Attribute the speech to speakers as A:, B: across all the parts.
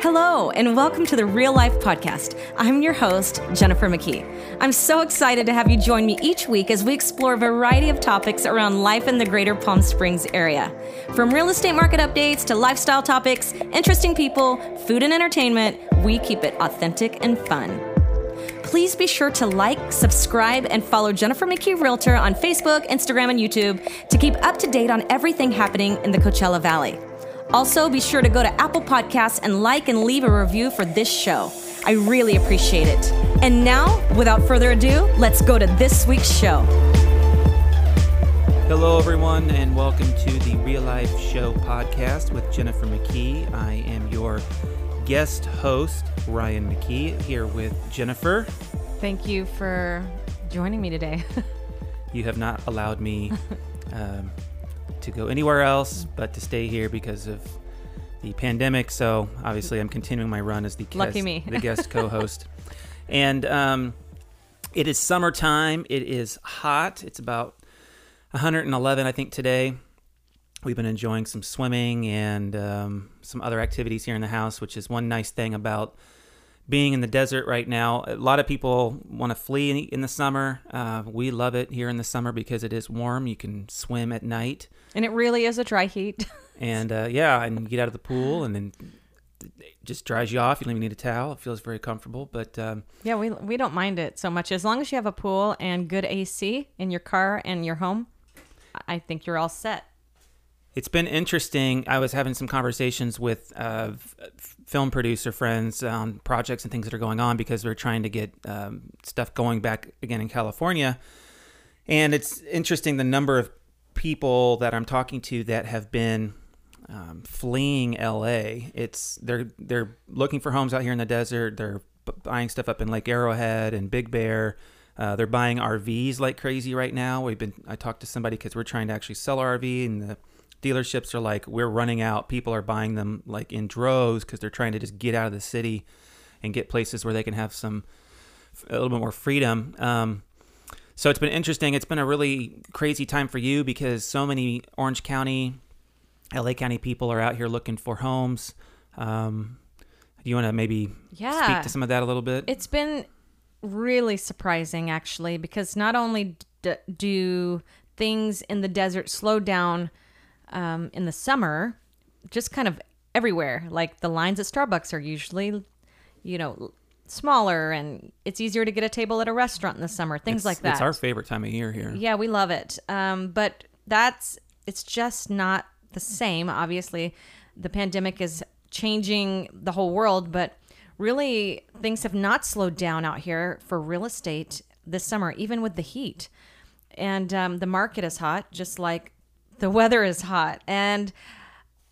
A: Hello, and welcome to the Real Life Podcast. I'm your host, Jennifer McKee. I'm so excited to have you join me each week as we explore a variety of topics around life in the greater Palm Springs area. From real estate market updates to lifestyle topics, interesting people, food and entertainment, we keep it authentic and fun. Please be sure to like, subscribe, and follow Jennifer McKee Realtor on Facebook, Instagram, and YouTube to keep up to date on everything happening in the Coachella Valley. Also, be sure to go to Apple Podcasts and like and leave a review for this show. I really appreciate it. And now, without further ado, let's go to this week's show.
B: Hello, everyone, and welcome to the Real Life Show podcast with Jennifer McKee. I am your guest host, Ryan McKee, here with Jennifer.
A: Thank you for joining me today.
B: you have not allowed me um, to go anywhere else but to stay here because of the pandemic. So obviously, I'm continuing my run as the
A: lucky
B: guest,
A: me,
B: the guest co-host. and um, it is summertime. It is hot. It's about 111, I think, today. We've been enjoying some swimming and um, some other activities here in the house, which is one nice thing about being in the desert right now. A lot of people want to flee in the summer. Uh, we love it here in the summer because it is warm. You can swim at night.
A: And it really is a dry heat.
B: and uh, yeah, and you get out of the pool and then it just dries you off. You don't even need a towel. It feels very comfortable. But um,
A: yeah, we, we don't mind it so much. As long as you have a pool and good AC in your car and your home, I think you're all set.
B: It's been interesting. I was having some conversations with uh, film producer friends on projects and things that are going on because we're trying to get um, stuff going back again in California. And it's interesting the number of people that I'm talking to that have been um, fleeing LA. It's they're they're looking for homes out here in the desert. They're buying stuff up in Lake Arrowhead and Big Bear. Uh, they're buying RVs like crazy right now. We've been I talked to somebody because we're trying to actually sell our RV and the dealerships are like we're running out. People are buying them like in droves because they're trying to just get out of the city and get places where they can have some a little bit more freedom. Um, so it's been interesting. It's been a really crazy time for you because so many Orange County, LA County people are out here looking for homes. Um, do you want to maybe
A: yeah.
B: speak to some of that a little bit?
A: It's been really surprising, actually, because not only d- do things in the desert slow down um, in the summer, just kind of everywhere. Like the lines at Starbucks are usually, you know, smaller and it's easier to get a table at a restaurant in the summer things
B: it's,
A: like that.
B: it's our favorite time of year here.
A: Yeah we love it. Um, but that's it's just not the same. Obviously the pandemic is changing the whole world but really things have not slowed down out here for real estate this summer even with the heat. And um, the market is hot just like the weather is hot. And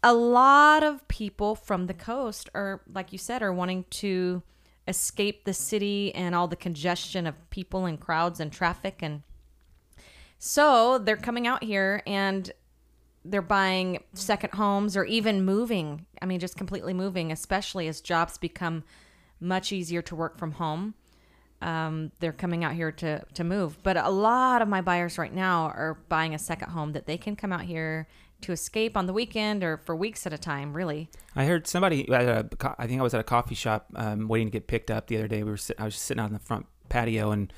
A: a lot of people from the coast are like you said are wanting to escape the city and all the congestion of people and crowds and traffic. And so they're coming out here and they're buying second homes or even moving. I mean just completely moving especially as jobs become much easier to work from home um, they're coming out here to to move but a lot of my buyers right now are buying a second home that they can come out here to escape on the weekend or for weeks at a time, really.
B: I heard somebody, I think I was at a coffee shop um, waiting to get picked up the other day. We were I was just sitting out in the front patio and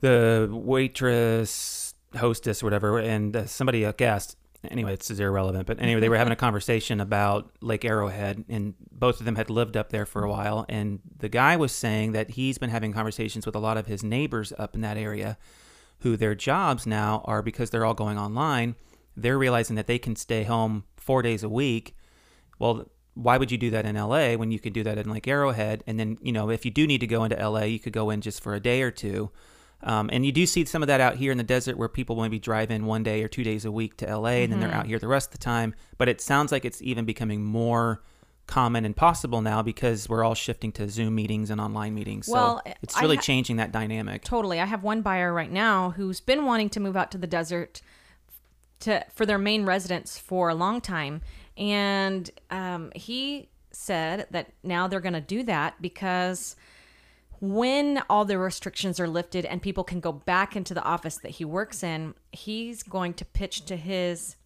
B: the waitress, hostess, whatever, and uh, somebody, a guest, anyway, it's is irrelevant. But anyway, they mm-hmm. were having a conversation about Lake Arrowhead, and both of them had lived up there for a mm-hmm. while. And the guy was saying that he's been having conversations with a lot of his neighbors up in that area who their jobs now are because they're all going online they're realizing that they can stay home four days a week. Well, why would you do that in LA when you could do that in Lake Arrowhead? And then, you know, if you do need to go into LA, you could go in just for a day or two. Um, and you do see some of that out here in the desert where people maybe drive in one day or two days a week to LA and mm-hmm. then they're mm-hmm. out here the rest of the time. But it sounds like it's even becoming more common and possible now because we're all shifting to Zoom meetings and online meetings.
A: Well,
B: so it's really ha- changing that dynamic.
A: Totally. I have one buyer right now who's been wanting to move out to the desert to for their main residence for a long time, and um, he said that now they're going to do that because when all the restrictions are lifted and people can go back into the office that he works in, he's going to pitch to his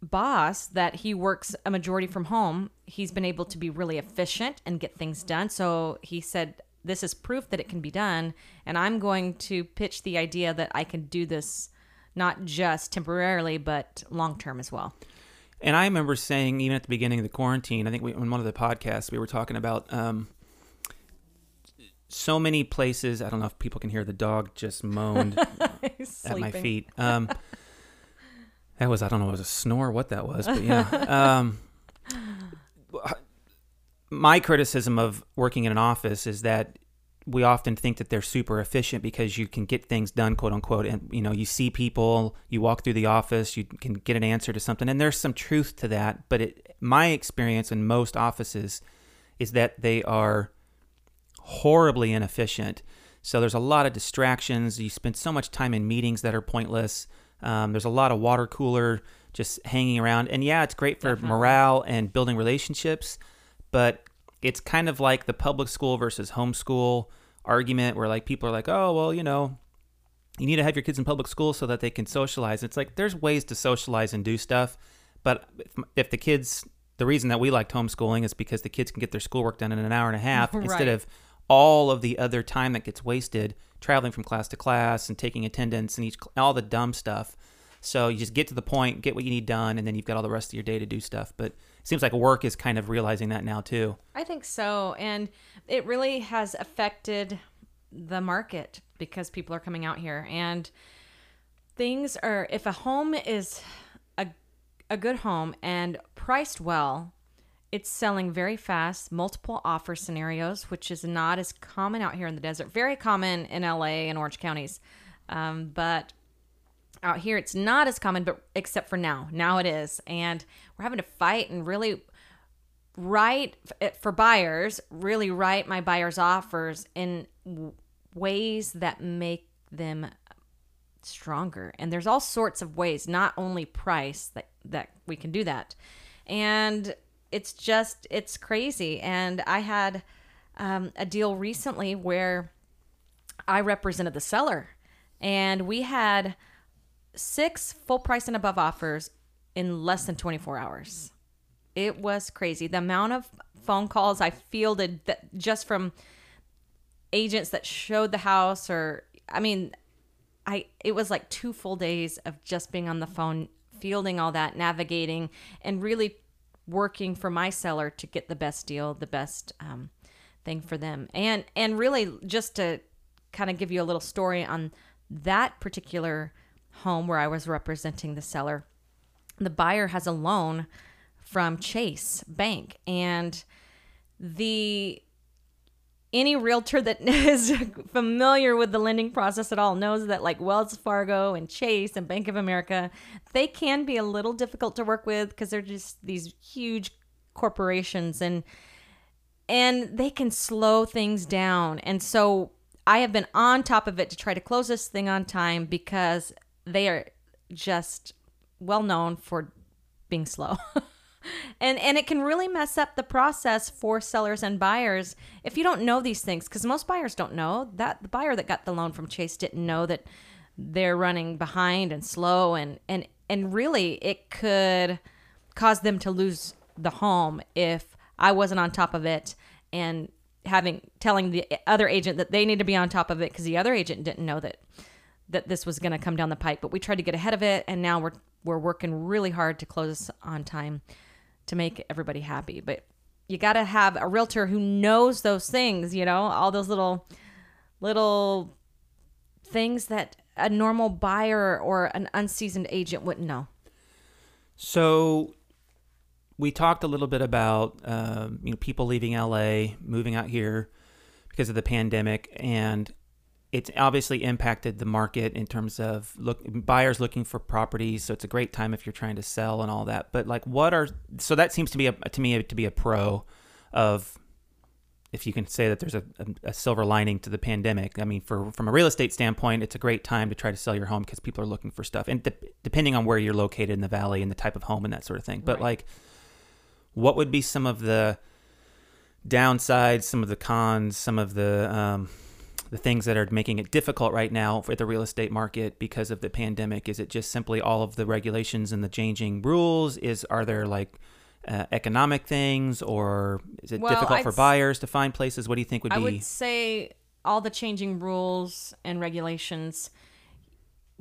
A: boss that he works a majority from home. he's been able to be really efficient and get things done. So he said, This is proof that it can be done. And I'm going to pitch the idea that I can do this not just temporarily, but long term as well.
B: And I remember saying, even at the beginning of the quarantine, I think we, in one of the podcasts, we were talking about um, so many places. I don't know if people can hear the dog just moaned at my feet. Um, that was, I don't know, it was a snore, what that was, but yeah. Um, my criticism of working in an office is that we often think that they're super efficient because you can get things done quote unquote and you know you see people you walk through the office you can get an answer to something and there's some truth to that but it, my experience in most offices is that they are horribly inefficient so there's a lot of distractions you spend so much time in meetings that are pointless um, there's a lot of water cooler just hanging around and yeah it's great for Definitely. morale and building relationships but it's kind of like the public school versus homeschool argument where like people are like, oh, well, you know, you need to have your kids in public school so that they can socialize. It's like there's ways to socialize and do stuff, but if, if the kids, the reason that we liked homeschooling is because the kids can get their schoolwork done in an hour and a half right. instead of all of the other time that gets wasted traveling from class to class and taking attendance and each all the dumb stuff. So you just get to the point, get what you need done, and then you've got all the rest of your day to do stuff. But it seems like work is kind of realizing that now too.
A: I think so, and it really has affected the market because people are coming out here and things are if a home is a a good home and priced well it's selling very fast, multiple offer scenarios, which is not as common out here in the desert. Very common in LA and Orange counties, um, but out here it's not as common but except for now. Now it is. And we're having to fight and really write eh, for buyers really write my buyers offers in ways that make them stronger. And there's all sorts of ways not only price that that we can do that. And it's just it's crazy and i had um, a deal recently where i represented the seller and we had six full price and above offers in less than 24 hours. It was crazy. The amount of phone calls I fielded that just from agents that showed the house or I mean I it was like two full days of just being on the phone fielding all that navigating and really working for my seller to get the best deal the best um, thing for them. And and really just to kind of give you a little story on that particular home where I was representing the seller, the buyer has a loan from Chase Bank. And the any realtor that is familiar with the lending process at all knows that like Wells Fargo and Chase and Bank of America, they can be a little difficult to work with because they're just these huge corporations and and they can slow things down. And so I have been on top of it to try to close this thing on time because they are just well known for being slow. and and it can really mess up the process for sellers and buyers if you don't know these things because most buyers don't know. That the buyer that got the loan from Chase didn't know that they're running behind and slow and and and really it could cause them to lose the home if I wasn't on top of it and having telling the other agent that they need to be on top of it because the other agent didn't know that that this was going to come down the pike, but we tried to get ahead of it, and now we're we're working really hard to close on time to make everybody happy. But you got to have a realtor who knows those things, you know, all those little little things that a normal buyer or an unseasoned agent wouldn't know.
B: So we talked a little bit about uh, you know people leaving LA, moving out here because of the pandemic, and it's obviously impacted the market in terms of look buyers looking for properties so it's a great time if you're trying to sell and all that. But like what are so that seems to be a, to me to be a pro of if you can say that there's a, a, a, silver lining to the pandemic. I mean for from a real estate standpoint it's a great time to try to sell your home because people are looking for stuff. And de- depending on where you're located in the valley and the type of home and that sort of thing. But right. like what would be some of the downsides some of the cons some of the um, the things that are making it difficult right now for the real estate market because of the pandemic? Is it just simply all of the regulations and the changing rules? Is are there like uh, economic things, or is it
A: Well,
B: difficult
A: I'd
B: for buyers to find places? What do you think would
A: I
B: be?
A: would say all the changing rules and regulations.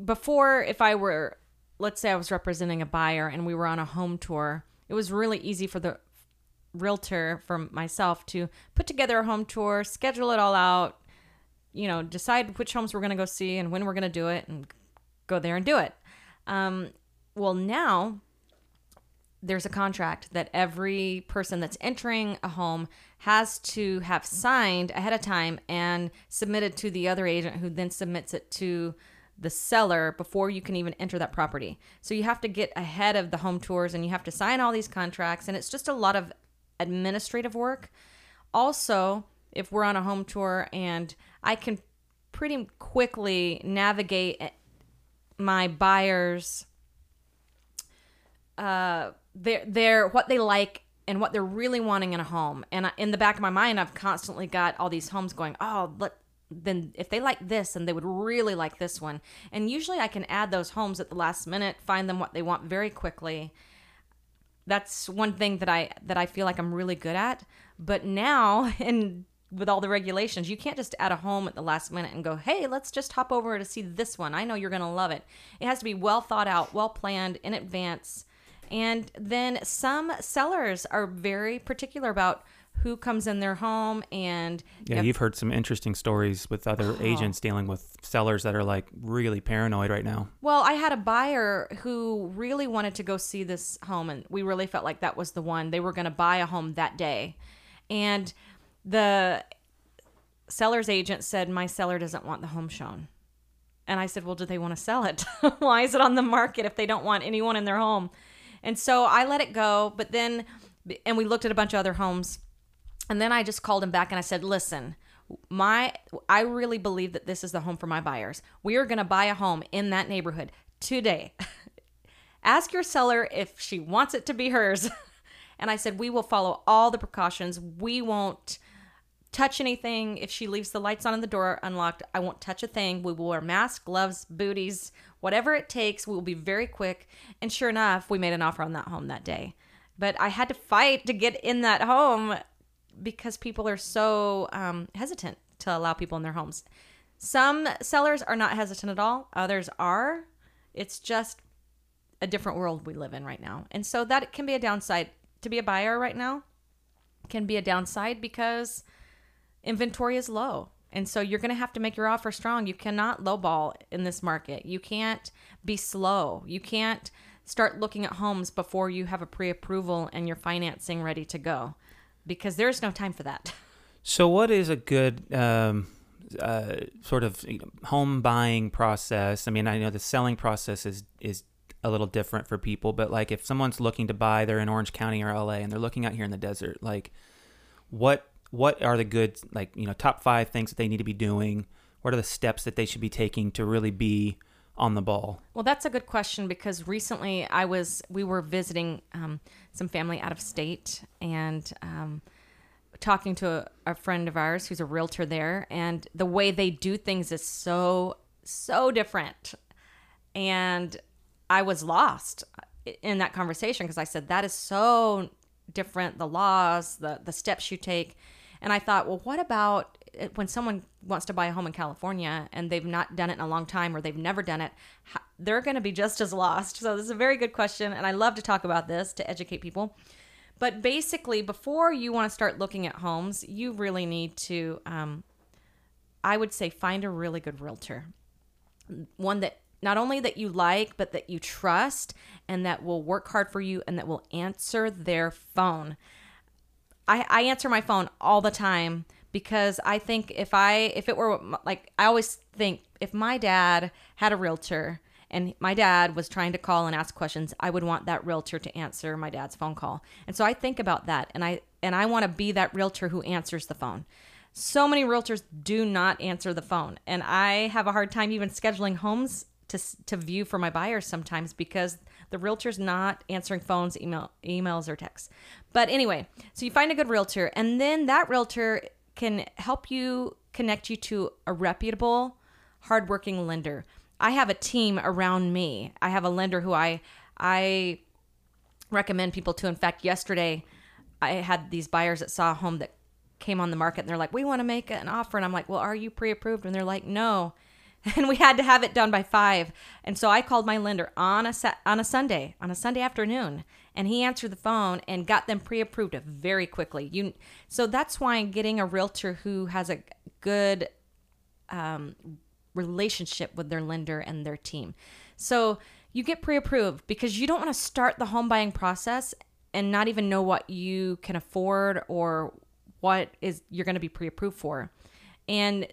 A: Before, if I were, let's say I was representing a buyer and we were on a home tour, it was really easy for the realtor, for myself, to put together a home tour, schedule it all out, you know, decide which homes we're going to go see and when we're going to do it and go there and do it. Um, well, now there's a contract that every person that's entering a home has to have signed ahead of time and submitted to the other agent who then submits it to the seller before you can even enter that property. So you have to get ahead of the home tours and you have to sign all these contracts and it's just a lot of administrative work. Also, if we're on a home tour and I can pretty quickly navigate my buyers uh they're, they're what they like and what they're really wanting in a home. And in the back of my mind i've constantly got all these homes going oh let then if they like this and they would really like this one. And usually i can add those homes at the last minute find them what they want very quickly. That's one thing that i that i feel like i'm really good at. But now and with all the regulations you can't just add a home at the last minute and go hey let's just hop over to see this one i know you're going to love it it has to be well thought out well planned in advance and then some sellers are very particular about who comes in their home and
B: yeah,
A: if-
B: you've heard some interesting stories with other agents dealing with sellers that are like really paranoid right now.
A: Well, I had a buyer who really wanted to go see this home, and we really felt like that was the one. They were going to buy a home that day. And the seller's agent said, My seller doesn't want the home shown. And I said, Well, do they want to sell it? Why is it on the market if they don't want anyone in their home? And so I let it go. But then, and we looked at a bunch of other homes. And then I just called him back and I said, "Listen, my I really believe that this is the home for my buyers. We are going to buy a home in that neighborhood today. Ask your seller if she wants it to be hers." and I said, "We will follow all the precautions. We won't touch anything. If she leaves the lights on and the door unlocked, I won't touch a thing. We will wear masks, gloves, booties, whatever it takes. We will be very quick." And sure enough, we made an offer on that home that day. But I had to fight to get in that home because people are so um, hesitant to allow people in their homes. Some sellers are not hesitant at all, others are. It's just a different world we live in right now. And so that can be a downside. To be a buyer right now can be a downside because inventory is low. And so you're going to have to make your offer strong. You cannot lowball in this market. You can't be slow. You can't start looking at homes before you have a pre approval and your financing ready to go because there's no time for that.
B: So, what is a good um, uh, sort of you know, home buying process? I mean, I know the selling process is is a little different for people, but like if someone's looking to buy, they're in Orange County or LA, and they're looking out here in the desert, like what what are the good like you know top five things that they need to be doing? What are the steps that they should be taking to really be on the ball?
A: Well, that's a good question because recently I was we were visiting um, some family out of state and um, talking to a, a friend of ours who's a realtor there, and the way they do things is so so different, and I was lost in that conversation because I said that is so different the laws the the steps you take and I thought well what about when someone wants to buy a home in California and they've not done it in a long time or they've never done it they're going to be just as lost. So this is a very good question and I love to talk about this to educate people. But basically before you want to start looking at homes you really need to um, I would say find a really good realtor. One that not only that you like but that you trust and that will work hard for you and that will answer their phone I, I answer my phone all the time because I think if I if it were like I always think if my dad had a realtor and my dad was trying to call and ask questions, I would want that realtor to answer my dad's phone call. And so I think about that and I and I want to be that realtor who answers the phone. So many realtors do not answer the phone and I have a hard time even scheduling homes to to view for my buyers sometimes because the realtor's not answering phones, email, emails, or texts. But anyway, so you find a good realtor, and then that realtor can help you connect you to a reputable, hardworking lender. I have a team around me. I have a lender who I I recommend people to. In fact, yesterday I had these buyers that saw a home that came on the market and they're like, we want to make an offer. And I'm like, well, are you pre approved? And they're like, no. And we had to have it done by five. And so I called my lender on a on a Sunday, on a Sunday afternoon, and he answered the phone and got them pre-approved very quickly. You, so that's why getting a realtor who has a good um, relationship with their lender and their team. So you get pre-approved because you don't want to start the home buying process and not even know what you can afford or what is you're going to be pre-approved for. And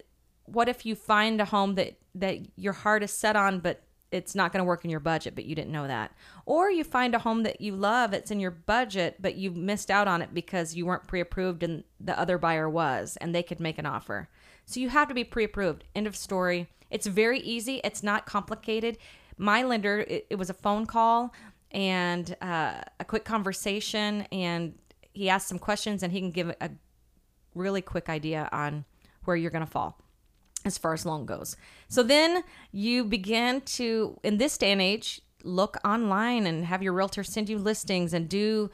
A: what if you find a home that that your heart is set on but it's not going to work in your budget but you didn't know that? Or you find a home that you love it's in your budget but you missed out on it because you weren't pre-approved and the other buyer was and they could make an offer. So you have to be pre-approved. End of story. It's very easy. It's not complicated. My lender it, it was a phone call and uh, a quick conversation and he asked some questions and he can give a really quick idea on where you're going to fall as far as loan goes. So then you begin to, in this day and age, look online and have your realtor send you listings and do.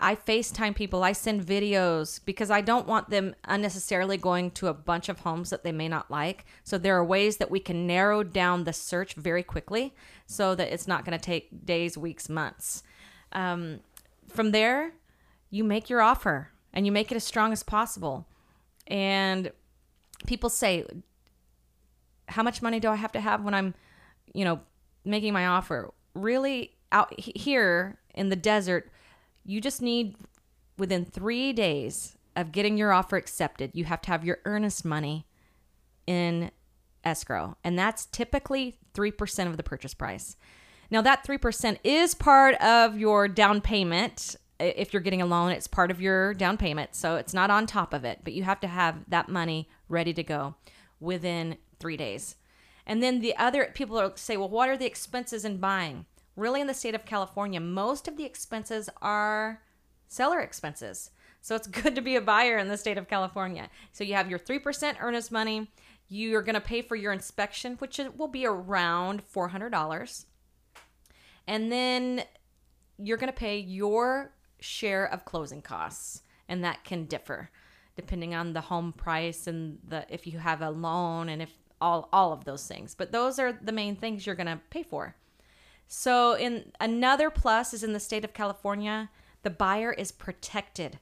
A: I FaceTime people, I send videos because I don't want them unnecessarily going to a bunch of homes that they may not like. So there are ways that we can narrow down the search very quickly so that it's not going to take days, weeks, months. Um, from there, you make your offer and you make it as strong as possible. And people say, how much money do I have to have when I'm, you know, making my offer? Really, out here in the desert, you just need within three days of getting your offer accepted, you have to have your earnest money in escrow. And that's typically 3% of the purchase price. Now, that 3% is part of your down payment. If you're getting a loan, it's part of your down payment. So it's not on top of it, but you have to have that money ready to go within three days. And then the other people are say, well, what are the expenses in buying? Really, in the state of California, most of the expenses are seller expenses. So it's good to be a buyer in the state of California. So you have your 3% earnest money. You are going to pay for your inspection, which will be around $400. And then you're going to pay your share of closing costs, and that can differ depending on the home price and the if you have a loan and if all all of those things. But those are the main things you're going to pay for. So in another plus is in the state of California, the buyer is protected.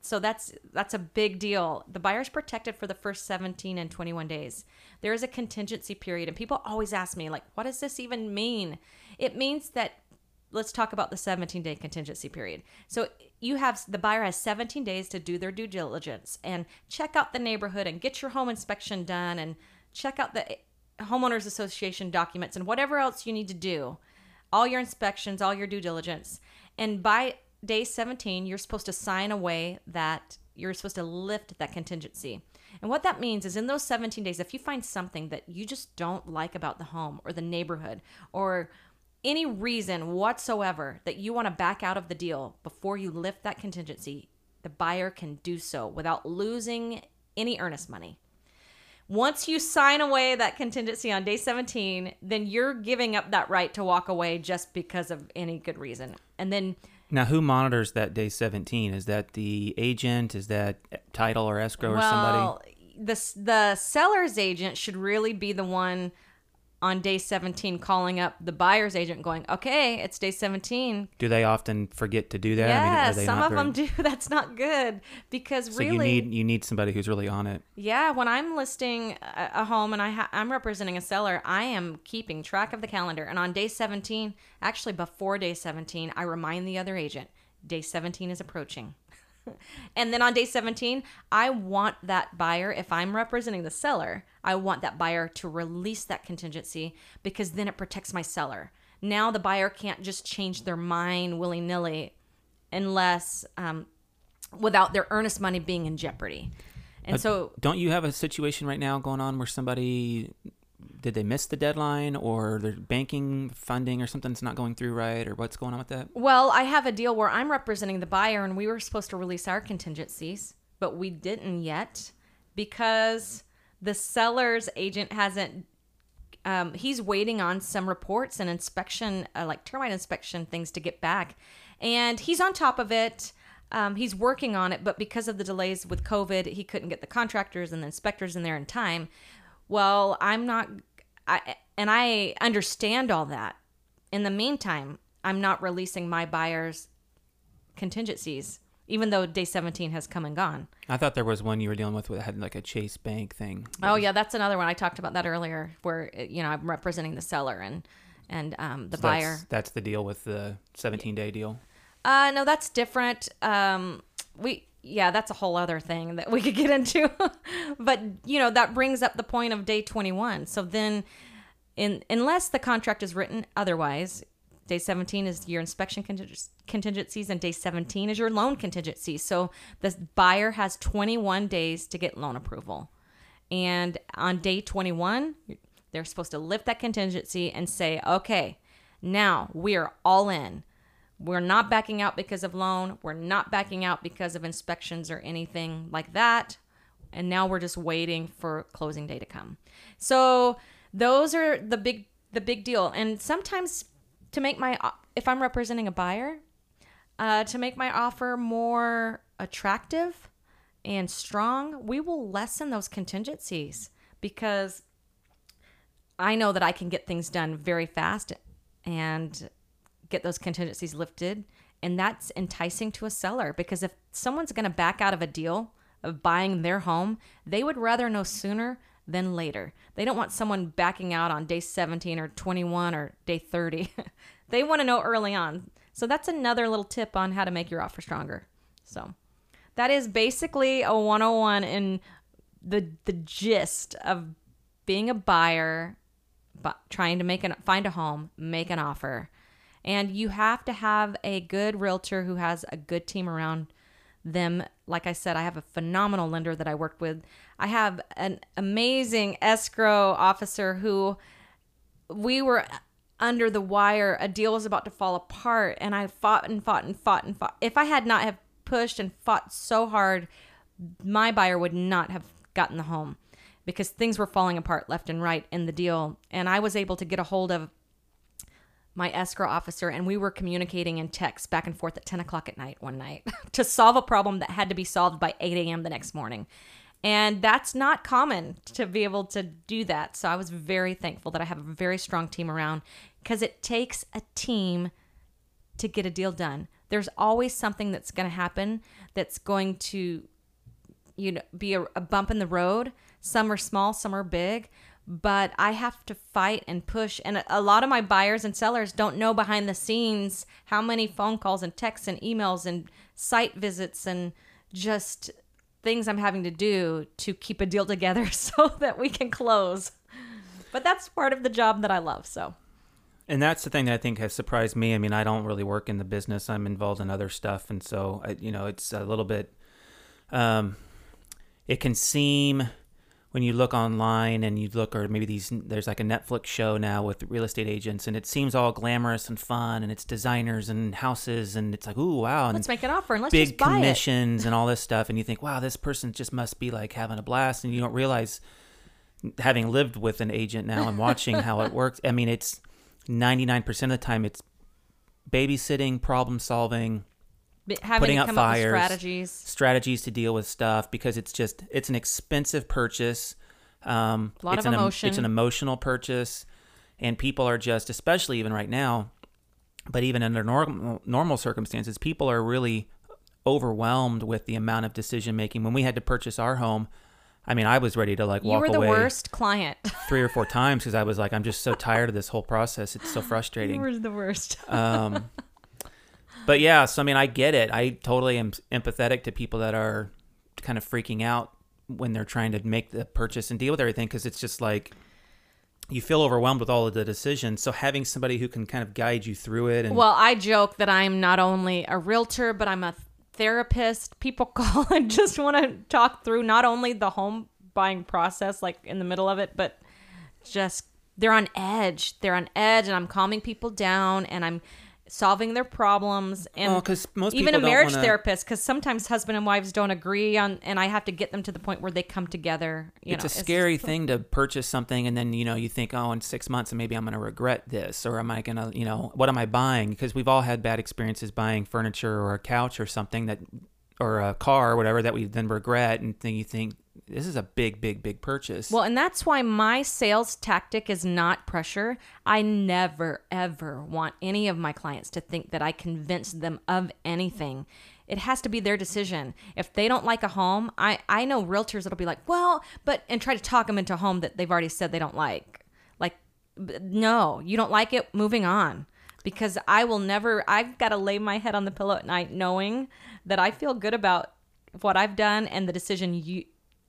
A: So that's that's a big deal. The buyer is protected for the first 17 and 21 days. There is a contingency period and people always ask me like what does this even mean? It means that let's talk about the 17 day contingency period. So you have the buyer has 17 days to do their due diligence and check out the neighborhood and get your home inspection done and check out the homeowners association documents and whatever else you need to do. All your inspections, all your due diligence. And by day 17, you're supposed to sign away that you're supposed to lift that contingency. And what that means is in those 17 days, if you find something that you just don't like about the home or the neighborhood or any reason whatsoever that you want to back out of the deal before you lift that contingency, the buyer can do so without losing any earnest money. Once you sign away that contingency on day 17, then you're giving up that right to walk away just because of any good reason. And then
B: now, who monitors that day 17? Is that the agent? Is that title or escrow
A: well,
B: or somebody?
A: Well the, the seller's agent should really be the one on day 17 calling up the buyer's agent going, okay, it's day 17.
B: Do they often forget to do that?
A: Yeah, I mean, some of very... them do. That's not good because
B: so
A: really
B: you need you need somebody who's really on it.
A: Yeah, when I'm listing a, a home and I ha- I'm representing a seller, I am keeping track of the calendar. And on day 17, actually before day 17, I remind the other agent, day 17 is approaching. And then on day 17, I want that buyer, if I'm representing the seller, I want that buyer to release that contingency because then it protects my seller. Now the buyer can't just change their mind willy nilly unless, um, without their earnest money being in jeopardy. And uh, so,
B: don't you have a situation right now going on where somebody did they miss the deadline or their banking funding or something's not going through right or what's going on with that?
A: Well, I have a deal where I'm representing the buyer and we were supposed to release our contingencies, but we didn't yet because the seller's agent hasn't um, he's waiting on some reports and inspection uh, like termite inspection things to get back and he's on top of it. Um, he's working on it, but because of the delays with COVID, he couldn't get the contractors and the inspectors in there in time. Well, I'm not, I, and I understand all that. In the meantime, I'm not releasing my buyers' contingencies, even though day 17 has come and gone.
B: I thought there was one you were dealing with that had like a Chase Bank thing.
A: Oh yeah, that's another one. I talked about that earlier, where you know I'm representing the seller and and um, the
B: So
A: buyer.
B: That's, that's the deal with the 17 day deal.
A: Uh, no, that's different. Um, we yeah, that's a whole other thing that we could get into. but you know that brings up the point of day 21. So then, in unless the contract is written otherwise, day 17 is your inspection conting- contingencies, and day 17 is your loan contingencies. So the buyer has 21 days to get loan approval, and on day 21, they're supposed to lift that contingency and say, okay, now we are all in. We're not backing out because of loan. We're not backing out because of inspections or anything like that. And now we're just waiting for closing day to come. So those are the big the big deal. And sometimes to make my if I'm representing a buyer, uh, to make my offer more attractive and strong, we will lessen those contingencies because I know that I can get things done very fast and get those contingencies lifted. And that's enticing to a seller because if someone's going to back out of a deal of buying their home, they would rather know sooner than later. They don't want someone backing out on day 17 or 21 or day 30. they want to know early on. So that's another little tip on how to make your offer stronger. So that is basically a 101 in the the gist of being a buyer but trying to make an find a home, make an offer. And you have to have a good realtor who has a good team around them. Like I said, I have a phenomenal lender that I worked with. I have an amazing escrow officer who we were under the wire. A deal was about to fall apart, and I fought and fought and fought and fought. If I had not have pushed and fought so hard, my buyer would not have gotten the home because things were falling apart left and right in the deal. And I was able to get a hold of my escrow officer, and we were communicating in text back and forth at 10 o'clock at night one night to solve a problem that had to be solved by 8 a.m. the next morning. And that's not common to be able to do that. So I was very thankful that I have a very strong team around because it takes a team to get a deal done. There's always something that's going to happen that's going to you know be a, a bump in the road. Some are small, some are big, but I have to fight and push. And a, lot of my buyers and sellers don't know behind the scenes how many phone calls and texts and emails and site visits and just things I'm having to do to keep a deal together so that we can close. But that's part of the job that I love. So,
B: And that's the thing that I think has surprised me. I mean, I don't really work in the business. I'm involved in other stuff, and so I, you know, it's a little bit. Um, it can seem when you look online and you look, or maybe these there's like a Netflix show now with real estate agents, and it seems all glamorous and fun, and it's designers and houses, and it's like, ooh, wow, and
A: let's make an offer and let's
B: big
A: just buy it.
B: commissions and all this stuff, and you think, wow, this person just must be like having a blast, and you don't realize, having lived with an agent now and watching how it works. I mean, it's 99% of the time it's babysitting, problem solving,
A: having
B: putting
A: to come up with
B: fires,
A: strategies.
B: strategies to deal with stuff because it's just it's an expensive purchase. Um,
A: A lot
B: it's
A: of
B: an, em-
A: emotion.
B: It's an emotional purchase, and people are just, especially even right now, but even under normal normal circumstances, people are really overwhelmed with the amount of decision making. When we had to purchase our home, I mean, I was ready to like walk away.
A: You were the worst client.
B: three or four times because I was like, I'm just so tired of this whole process. It's so frustrating.
A: you were the worst.
B: Um, but yeah, so I mean, I get it. I totally am empathetic to people that are kind of freaking out when they're trying to make the purchase and deal with everything because it's just like you feel overwhelmed with all of the decisions. So having somebody who can kind of guide you through it and
A: Well, I joke that I'm not only a realtor, but I'm a therapist. People call and just want to talk through not only the home buying process, like in the middle of it, but just they're on edge. They're on edge, and I'm calming people down and I'm solving their problems and
B: most
A: even a marriage
B: wanna-
A: therapist because sometimes husband and wives don't agree on and i have to get them to the point where they come together you
B: it's
A: know
B: a scary thing to purchase something and then you know you think oh in six months and maybe i'm going to regret this or am i going to you know what am i buying? Because we've all had bad experiences buying furniture or a couch or something that or a car or whatever that we then regret and then you think this is a big big big purchase
A: Well, and that's why my sales tactic is not pressure. I never, ever want any of my clients to think that I convinced them of anything. It has to be their decision. If they don't like a home, I, I know realtors that'll be like, well, but, and try to talk them into a home that they've already said they don't like. Like, no, you don't like it, moving on. Because I will never, I've got to lay my head on the pillow at night knowing that I feel good about what I've done and the decision you,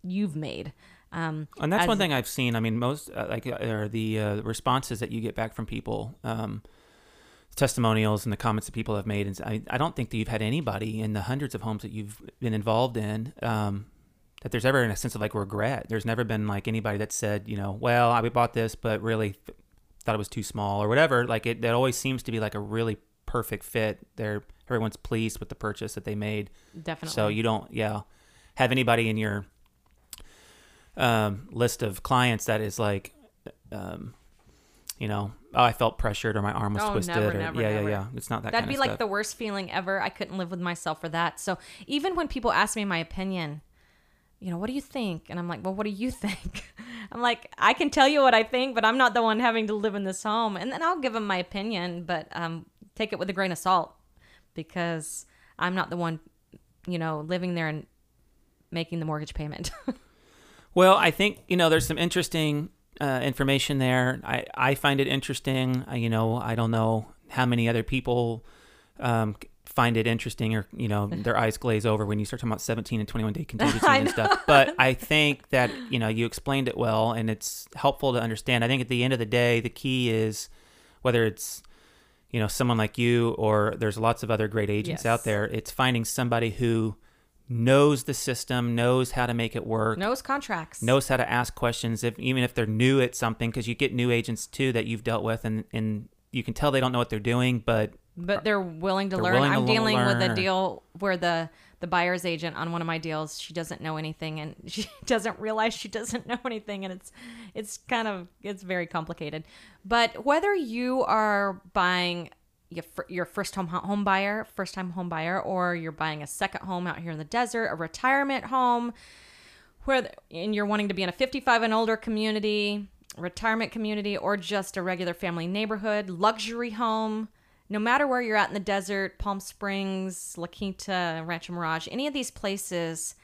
A: you've made. Um,
B: And that's
A: as-
B: one thing I've seen. I mean, most uh, like uh, are the uh, responses that you get back from people, um, testimonials and the comments that people have made. And I, I don't think that you've had anybody in the hundreds of homes that you've been involved in um, that there's ever in a sense of like regret. There's never been like anybody that said, you know, well, I bought this, but really thought it was too small or whatever. Like it, that always seems to be like a really perfect fit. They're everyone's pleased with the purchase that they made.
A: Definitely.
B: So you don't, yeah, have anybody in your um, list of clients that is like, um, you know, oh, I felt pressured or my arm was
A: Oh,
B: twisted
A: never,
B: or
A: never,
B: yeah,
A: never.
B: yeah, yeah. It's not that.
A: That'd be like
B: stuff.
A: the worst feeling ever. I couldn't live with myself for that. So even when people ask me my opinion, you know, what do you think? And I'm like, well, what do you think? I'm like, I can tell you what I think, but I'm not the one having to live in this home. And then I'll give them my opinion, but um, take it with a grain of salt because I'm not the one, you know, living there and making the mortgage payment.
B: Well, I think you know there's some interesting uh, information there. I I find it interesting. I, you know, I don't know how many other people um, find it interesting or you know their eyes glaze over when you start talking about 17 and 21 day contingency and stuff. But I think that you know you explained it well and it's helpful to understand. I think at the end of the day, the key is whether it's you know someone like you or there's lots of other great agents
A: Yes.
B: out there. It's finding somebody who knows the system, knows how to make it work,
A: Knows contracts.
B: knows how to ask questions if even if they're new at something because you get new agents too that you've dealt with and and you can tell they don't know what they're doing but
A: but they're willing to
B: They're
A: learn.
B: willing
A: I'm dealing with a deal where the the buyer's agent on one of my deals, she doesn't know anything and she doesn't realize she doesn't know anything and it's it's kind of it's very complicated. But whether you are buying your, fir- your first home home buyer, first time home buyer or you're buying a second home out here in the desert, a retirement home, where and you're wanting to be in a 55 and older community, retirement community, or just a regular family neighborhood, luxury home, no matter where you're at in the desert, Palm Springs, La Quinta, Rancho Mirage, any of these places,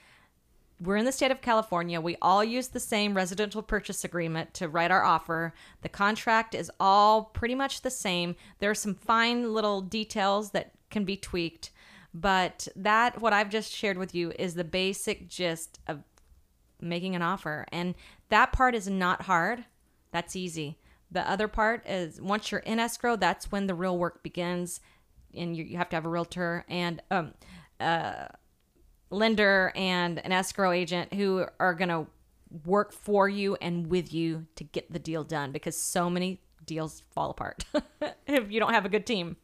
A: we're in the state of California. We all use the same residential purchase agreement to write our offer. The contract is all pretty much the same. There are some fine little details that can be tweaked, but that, what I've just shared with you, is the basic gist of making an offer. And that part is not hard. That's easy. The other part is once you're in escrow, that's when the real work begins. And you, you have to have a realtor and um, uh, lender and an escrow agent who are going to work for you and with you to get the deal done because so many deals fall apart if you don't have a good team.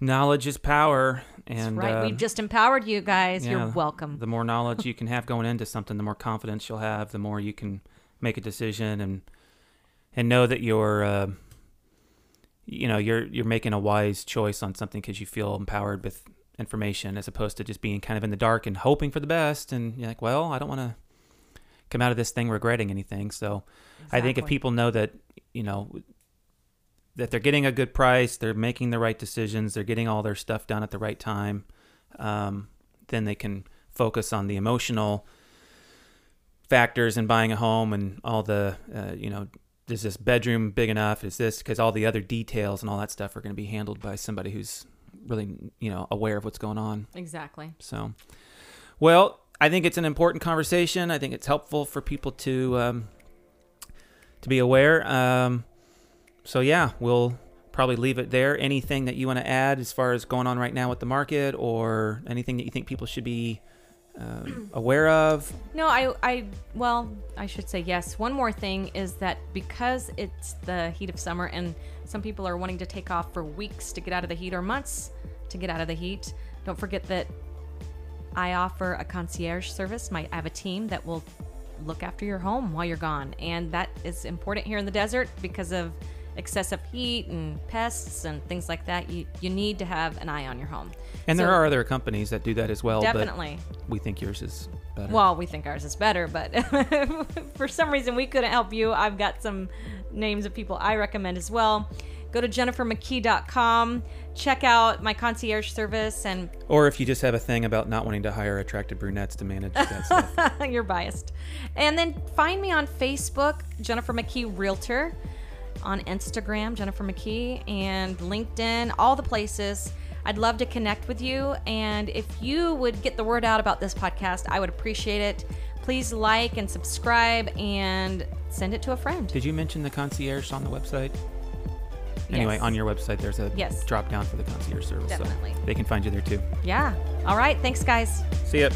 B: knowledge is power
A: That's
B: and
A: right.
B: uh,
A: We've just empowered you guys.
B: yeah,
A: You're welcome.
B: the more knowledge you can have going into something the more confidence you'll have the more you can make a decision and and know that you're uh, you know you're you're making a wise choice on something because you feel empowered with information as opposed to just being kind of in the dark and hoping for the best. And you're like well i don't want to come out of this thing regretting anything. So i think if people know that you know that they're getting a good price they're making the right decisions they're getting all their stuff done at the right time um, then they can focus on the emotional factors in buying a home and all the uh, you know is this bedroom big enough? Is this because all the other details and all that stuff are going to be handled by somebody who's really you know aware of what's going on
A: Exactly.
B: so well i think it's an important conversation i think it's helpful for people to um, to be aware um, so yeah we'll probably leave it there anything that you want to add as far as going on right now with the market or anything that you think people should be um, aware of?
A: No, I, I, well, I should say yes. One more thing is that because it's the heat of summer and some people are wanting to take off for weeks to get out of the heat or months to get out of the heat, don't forget that I offer a concierge service. My, I have a team that will look after your home while you're gone. And that is important here in the desert because of excessive heat and pests and things like that. You, you need to have an eye on your home.
B: And there are other companies that do that as well.
A: Definitely.
B: We think yours is better.
A: Well, we think ours is better, but for some reason we couldn't help you. I've got some names of people I recommend as well. Go to jennifermckee.com, check out my concierge service, and
B: or if you just have a thing about not wanting to hire attractive brunettes to manage that stuff.
A: you're biased. And then find me on Facebook, Jennifer McKee Realtor, on Instagram, Jennifer McKee, and LinkedIn, all the places. I'd love to connect with you. And if you would get the word out about this podcast, I would appreciate it. Please like and subscribe and send it to a friend.
B: Did you mention the concierge on the website? Anyway,
A: Yes.
B: on your website, there's a
A: Yes.
B: drop down for the concierge service.
A: Definitely.
B: So they can find you there too.
A: Yeah. All right. Thanks, guys.
B: See ya.